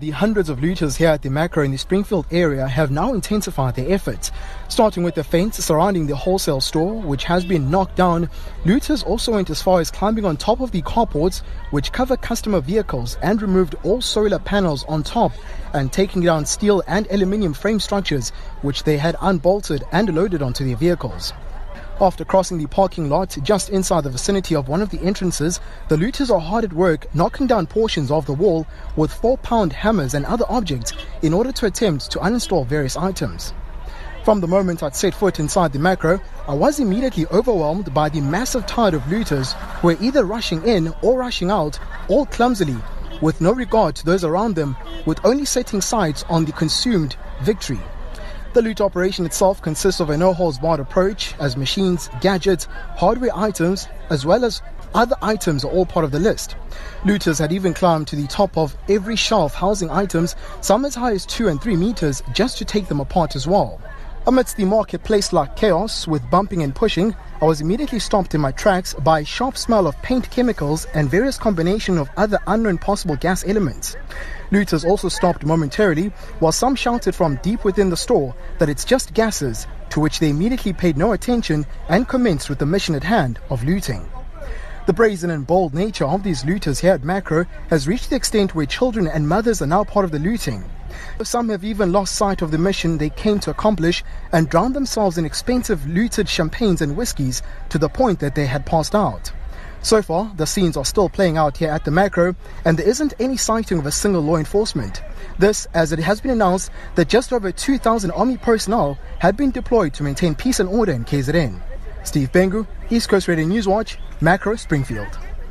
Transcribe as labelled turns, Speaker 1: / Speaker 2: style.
Speaker 1: The hundreds of looters here at the Makro in the Springfield area have now intensified their efforts. Starting with the fence surrounding the wholesale store, which has been knocked down, looters also went as far as climbing on top of the carports, which cover customer vehicles, and removed all solar panels on top, and taking down steel and aluminium frame structures, which they had unbolted and loaded onto their vehicles. After crossing the parking lot just inside the vicinity of one of the entrances, the looters are hard at work knocking down portions of the wall with four pound hammers and other objects in order to attempt to uninstall various items. From the moment I'd set foot inside the Makro, I was immediately overwhelmed by the massive tide of looters who were either rushing in or rushing out, all clumsily, with no regard to those around them, with only setting sights on the consumed victory. The loot operation itself consists of a no holds barred approach, as machines, gadgets, hardware items, as well as other items are all part of the list. Looters had even climbed to the top of every shelf housing items, some as high as 2 and 3 meters, just to take them apart as well. Amidst the marketplace like chaos with bumping and pushing, I was immediately stopped in my tracks by a sharp smell of paint chemicals and various combination of other unknown possible gas elements. Looters also stopped momentarily, while some shouted from deep within the store that it's just gases, to which they immediately paid no attention and commenced with the mission at hand of looting. The brazen and bold nature of these looters here at Makro has reached the extent where children and mothers are now part of the looting. Some have even lost sight of the mission they came to accomplish and drowned themselves in expensive looted champagnes and whiskies to the point that they had passed out. So far, the scenes are still playing out here at the Makro, and there isn't any sighting of a single law enforcement. This, as it has been announced that just over 2,000 army personnel had been deployed to maintain peace and order in KZN. Steve Bengu, East Coast Radio News Watch, Makro Springfield.